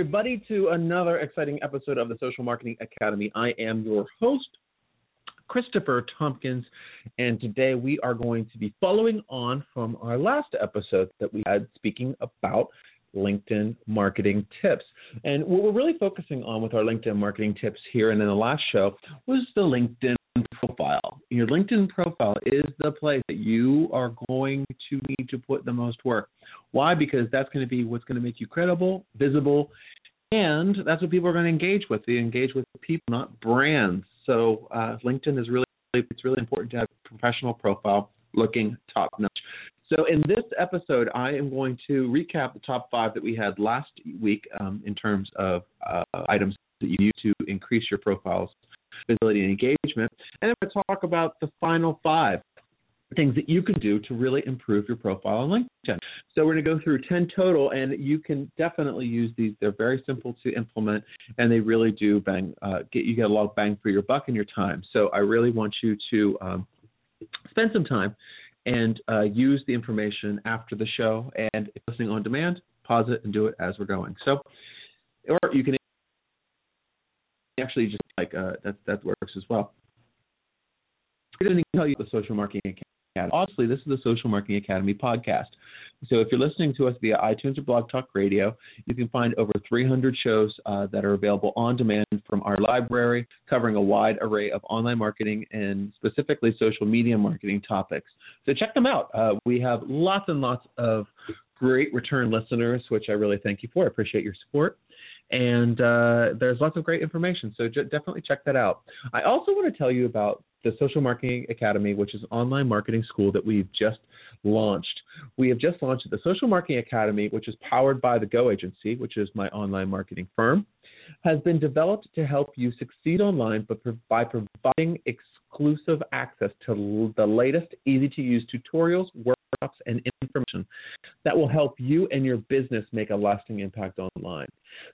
Everybody, to another exciting episode of the Social Marketing Academy. I am your host, Christopher Tompkins, and today we are going to be following on from our last episode that we had speaking about LinkedIn marketing tips. And what we're really focusing on with our LinkedIn marketing tips here and in the last show was the LinkedIn profile. Your LinkedIn profile is the place that you are going to need to put the most work. Why? Because that's going to be what's going to make you credible, visible, and that's what people are going to engage with. They engage with people, not brands. So uh, LinkedIn is really it's really important to have a professional profile looking top notch. So in this episode, I am going to recap the top five that we had last week um, in terms of uh, items that you use to increase your profile's visibility and engagement, and I'm going to talk about the final five things that you can do to really improve your profile on LinkedIn. So we're going to go through 10 total, and you can definitely use these. They're very simple to implement, and they really do bang uh, get you get a lot of bang for your buck and your time. So I really want you to um, spend some time and uh, use the information after the show. And if listening on demand, pause it and do it as we're going. So, or you can actually just like uh, that that works as well. I didn't tell you the social marketing Academy. Obviously, this is the Social Marketing Academy podcast. So if you're listening to us via iTunes or Blog Talk Radio, you can find over 300 shows uh, that are available on demand from our library, covering a wide array of online marketing and specifically social media marketing topics. So check them out. Uh, we have lots and lots of great return listeners, which I really thank you for. I appreciate your support and uh, there's lots of great information. So j- definitely check that out. I also want to tell you about the Social Marketing Academy, which is an online marketing school that we've just launched. We have just launched the Social Marketing Academy, which is powered by the Go Agency, which is my online marketing firm, has been developed to help you succeed online, but by providing exclusive access to the latest, easy to use tutorials, workshops, and information that will help you and your business make a lasting impact online.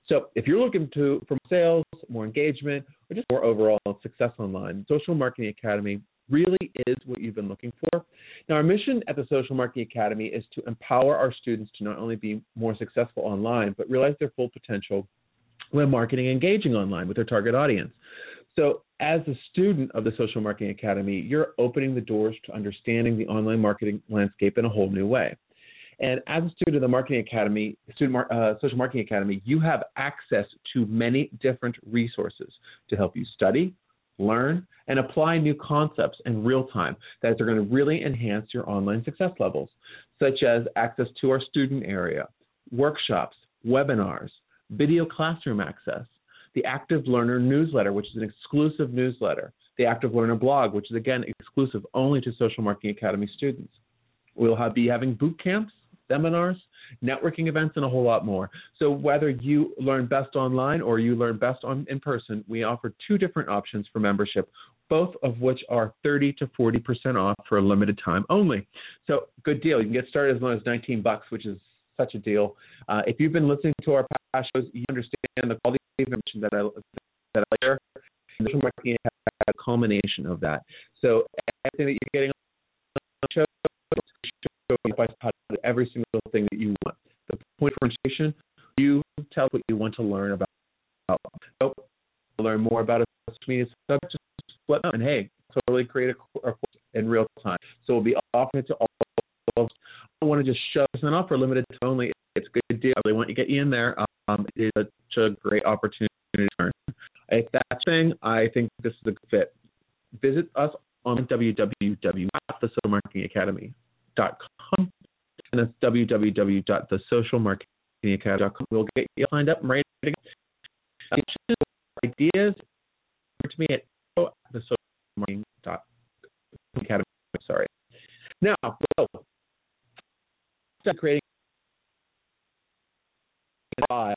So, if you're looking to for sales, more engagement, or just more overall success online, Social Marketing Academy really is what you've been looking for. Now, our mission at the Social Marketing Academy is to empower our students to not only be more successful online, but realize their full potential when marketing engaging online with their target audience. So, as a student of the Social Marketing Academy, you're opening the doors to understanding the online marketing landscape in a whole new way. And as a student of the Marketing Academy, student uh, Social Marketing Academy, you have access to many different resources to help you study, learn, and apply new concepts in real time that are going to really enhance your online success levels, such as access to our student area, workshops, webinars, video classroom access, the Active Learner newsletter, which is an exclusive newsletter, the Active Learner blog, which is again exclusive only to Social Marketing Academy students. We'll have, be having boot camps, seminars, networking events, and a whole lot more. So whether you learn best online or you learn best on in person, we offer two different options for membership, both of which are 30 to 40% off for a limited time only. So good deal. You can get started as low as 19 bucks, which is such a deal. Uh, if you've been listening to our shows, you understand the quality of information that I that I share. And social marketing has a culmination of that. So everything that you're getting on the show, every single thing that you want. The point of differentiation, you tell what you want to learn about. So, learn more about a media subject, just let know. And hey, totally create a, course in real time. So we'll be offering it to all. I want to just show this off for limited time only. It's a good deal. I really want to get you in there. Is such a great opportunity to learn. If that's thing, I think this is a good fit. Visit us on www.thesocialmarketingacademy.com and that's www.thesocialmarketingacademy.com. We'll get you signed up and ready to go. Ideas to me at the academy. Sorry. Now, well, creating a file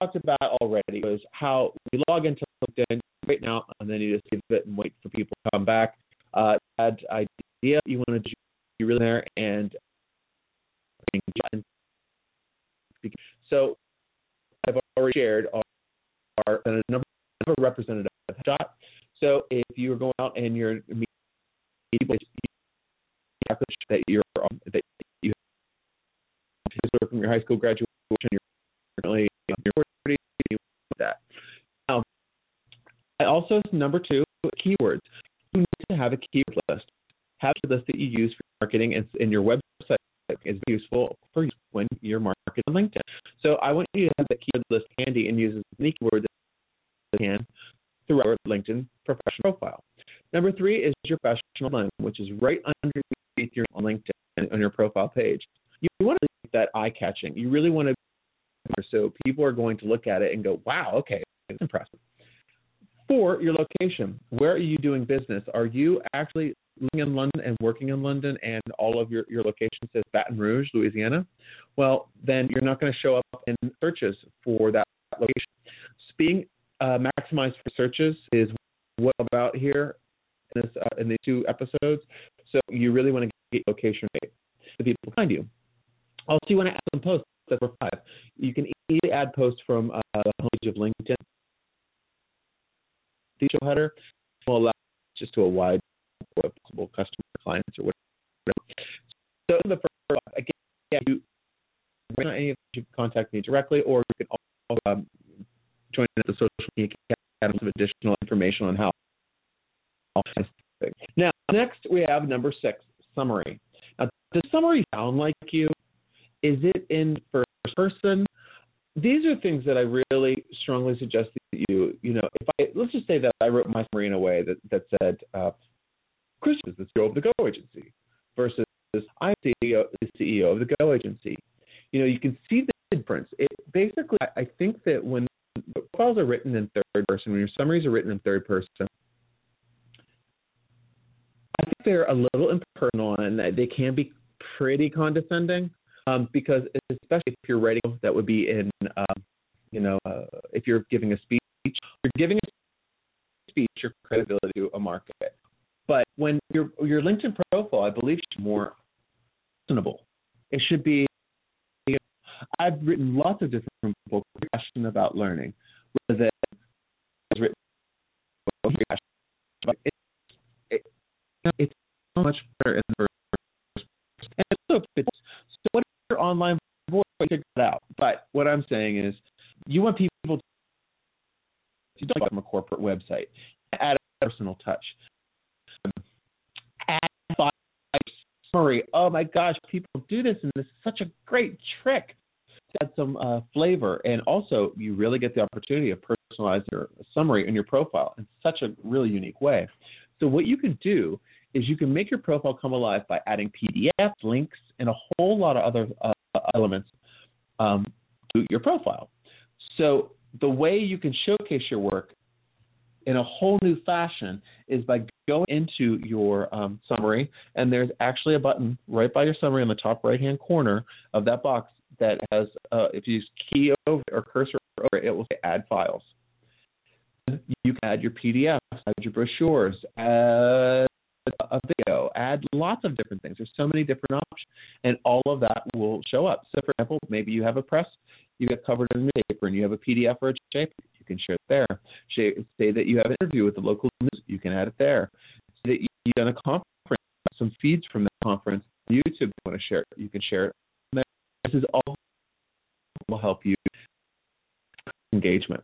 talked about already was how we log into LinkedIn right now, and then you just give it and wait for people to come back. Uh, add idea you want to do, you really there and so I've already shared our, our a of representative shot. So if you are going out and you're meeting that you're um, that you have from your high school graduation, you're currently uh, your that. Now, I also number two, keywords. You need to have a keyword list. Have a list that you use for marketing and in your website is useful for you when you're marketing on LinkedIn. So I want you to have that keyword list handy and use as many keywords you can throughout LinkedIn professional profile. Number three is your professional name, which is right underneath your LinkedIn on your profile page. You want to make that eye catching. You really want to so people are going to look at it and go, "Wow, okay, it's impressive." Four, your location. Where are you doing business? Are you actually living in London and working in London, and all of your your location says Baton Rouge, Louisiana? Well, then you're not going to show up in searches for that location. Being uh, maximized for searches is what about here in, this, uh, in these two episodes. So you really want to get location right so people find you. Also, you want to add some posts. That's number five. You can easily add posts from uh, the homepage of LinkedIn. The show header will allow just to a wide possible customer clients or whatever. So the first again, yeah, you any of you can contact me directly, or you can also um, join the social media academy some additional information on how. Now, next we have number six, summary. Now, does summary sound like you? Is it in first person? These are things that I really strongly suggest that you, you know, if I let's just say that I wrote my summary in a way that that said, uh, Chris is the CEO of the Go Agency, versus I'm CEO, the CEO of the Go Agency. You know, you can see the difference. It basically, I think that when profiles are written in third person, when your summaries are written in third person, I think they're a little impersonal and they can be pretty condescending um, because especially if you're writing that would be in, um, you know, uh, if you're giving a speech, you're giving a speech your credibility to a market. But when your your LinkedIn profile, I believe, should be more personable. It should be. I've written lots of different books, passion about learning, written. It, it, it's so much better in the first. And so, so what your online voice figure it out. But what I'm saying is, you want people to you don't from a corporate website. Add a personal touch. Add a summary. Oh my gosh, people do this, and this is such a great trick to add some uh, flavor. And also, you really get the opportunity of personalizing your summary in your profile in such a really unique way. So what you can do is you can make your profile come alive by adding PDFs, links, and a whole lot of other uh, elements um, to your profile. So the way you can showcase your work in a whole new fashion is by going into your um, summary, and there's actually a button right by your summary in the top right hand corner of that box that has, uh, if you use key over or cursor over it, will say add files. You can add your PDFs, add your brochures, add a video, add lots of different things. There's so many different options, and all of that will show up. So, for example, maybe you have a press, you get covered in the paper, and you have a PDF or a JPEG, you can share it there. Say that you have an interview with the local news, you can add it there. Say that you've done a conference, some feeds from that conference, YouTube, you want to share it, you can share it. This is all will help you engagement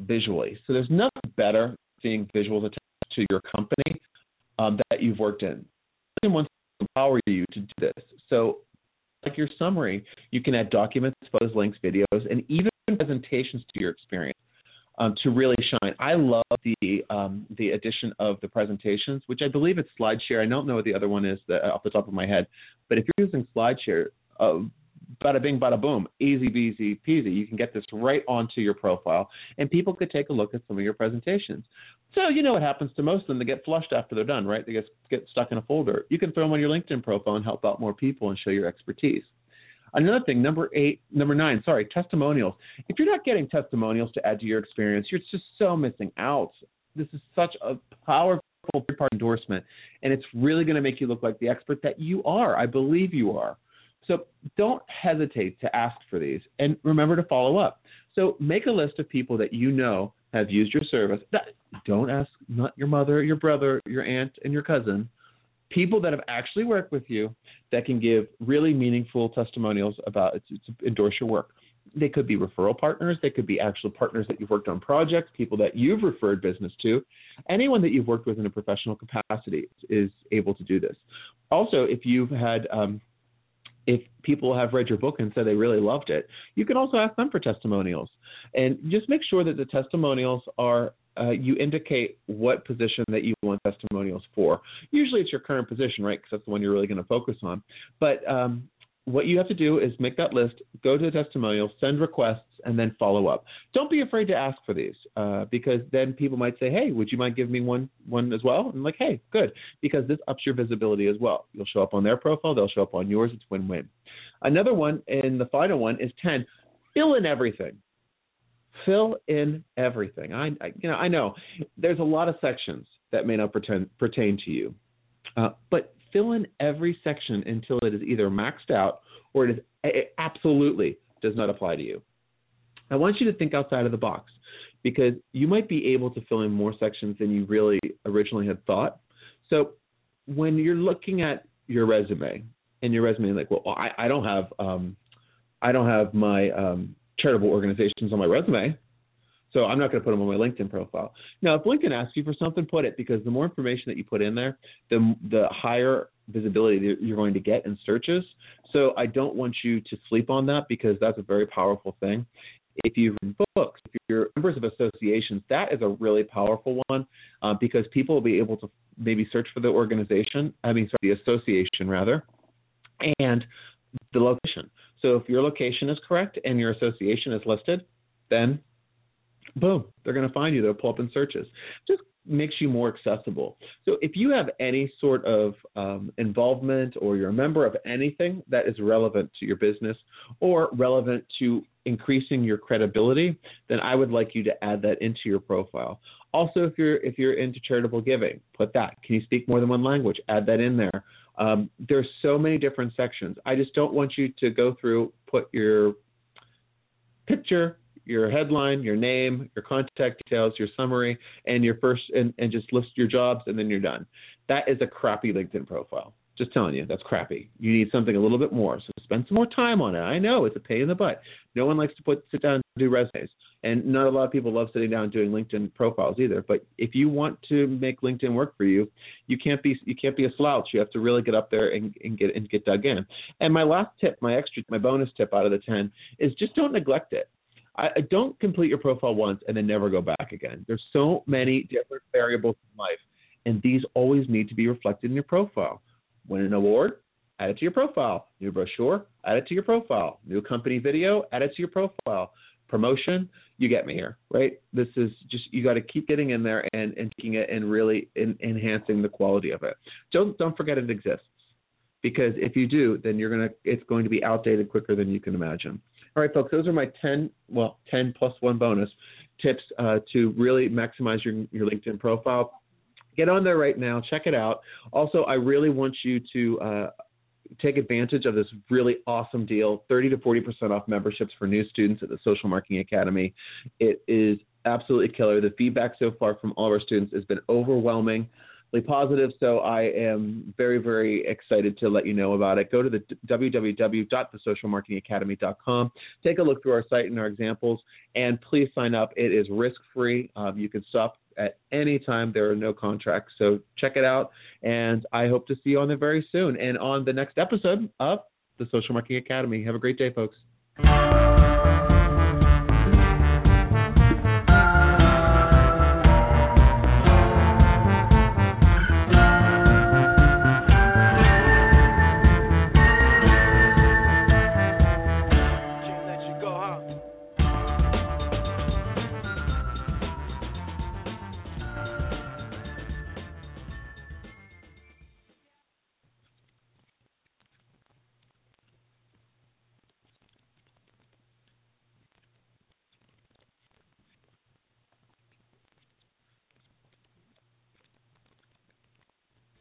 visually. So there's nothing better than seeing visuals attached to your company um, that you've worked in. Someone wants to empower you to do this. So, like your summary, you can add documents, photos, links, videos, and even presentations to your experience um, to really shine. I love the um, the addition of the presentations, which I believe it's SlideShare. I don't know what the other one is off the top of my head, but if you're using SlideShare, uh, bada bing, bada boom, easy peasy peasy. You can get this right onto your profile, and people could take a look at some of your presentations. So you know what happens to most of them? They get flushed after they're done, right? They get get stuck in a folder. You can throw them on your LinkedIn profile and help out more people and show your expertise. Another thing, number eight, number nine, sorry, testimonials. If you're not getting testimonials to add to your experience, you're just so missing out. This is such a powerful third party endorsement, and it's really going to make you look like the expert that you are. I believe you are. So don't hesitate to ask for these and remember to follow up. So make a list of people that you know have used your service. Don't ask not your mother, your brother, your aunt, and your cousin. People that have actually worked with you that can give really meaningful testimonials about to endorse your work. they could be referral partners, they could be actual partners that you've worked on projects, people that you've referred business to. Anyone that you've worked with in a professional capacity is able to do this. Also, if you've had um, if people have read your book and said they really loved it, you can also ask them for testimonials. And just make sure that the testimonials are uh, you indicate what position that you want testimonials for. Usually it's your current position, right? Because that's the one you're really going to focus on. But um, what you have to do is make that list, go to the testimonials, send requests, and then follow up. Don't be afraid to ask for these uh, because then people might say, "Hey, would you mind giving me one one as well?" And I'm like, "Hey, good," because this ups your visibility as well. You'll show up on their profile, they'll show up on yours. It's win-win. Another one, and the final one is ten. Fill in everything fill in everything. I, I, you know I know there's a lot of sections that may not pretend, pertain to you, uh, but fill in every section until it is either maxed out or it is it absolutely does not apply to you. I want you to think outside of the box because you might be able to fill in more sections than you really originally had thought. So when you're looking at your resume and your resume, like, well, I, I don't have um, I don't have my um, charitable organizations on my resume. So I'm not going to put them on my LinkedIn profile. Now, if LinkedIn asks you for something, put it because the more information that you put in there, the the higher visibility you're going to get in searches. So I don't want you to sleep on that because that's a very powerful thing. If you've written books, if you're members of associations, that is a really powerful one uh, because people will be able to maybe search for the organization. I mean, sorry, the association rather, and the location. So if your location is correct and your association is listed, then boom, they're going to find you. They'll pull up in searches. Just makes you more accessible. So if you have any sort of um, involvement or you're a member of anything that is relevant to your business or relevant to increasing your credibility, then I would like you to add that into your profile. Also, if you're if you're into charitable giving, put that. Can you speak more than one language? Add that in there. Um, there's so many different sections. I just don't want you to go through, put your picture, your headline, your name, your contact details, your summary, and your first, and, and just list your jobs, and then you're done. That is a crappy LinkedIn profile. Just telling you, that's crappy. You need something a little bit more. So spend some more time on it. I know it's a pain in the butt. No one likes to put sit down and do resumes, and not a lot of people love sitting down and doing LinkedIn profiles either. But if you want to make LinkedIn work for you, you can't be you can't be a slouch. You have to really get up there and, and get and get dug in. And my last tip, my extra, my bonus tip out of the ten is just don't neglect it. I, don't complete your profile once and then never go back again. There's so many different variables in life, and these always need to be reflected in your profile. Win an award, add it to your profile. New brochure, add it to your profile. New company video, add it to your profile. Promotion, you get me here, right? This is just you got to keep getting in there and and taking it and really in, enhancing the quality of it. Don't don't forget it exists because if you do, then you're gonna it's going to be outdated quicker than you can imagine. All right, folks, those are my 10 well 10 plus one bonus tips uh, to really maximize your your LinkedIn profile get on there right now, check it out. Also, I really want you to uh, take advantage of this really awesome deal 30 to 40% off memberships for new students at the Social Marketing Academy. It is absolutely killer. The feedback so far from all of our students has been overwhelming positive. So I am very, very excited to let you know about it. Go to the www.thesocialmarketingacademy.com. Take a look through our site and our examples, and please sign up. It is risk free. Um, you can stop at any time. There are no contracts. So check it out, and I hope to see you on there very soon and on the next episode of the Social Marketing Academy. Have a great day, folks.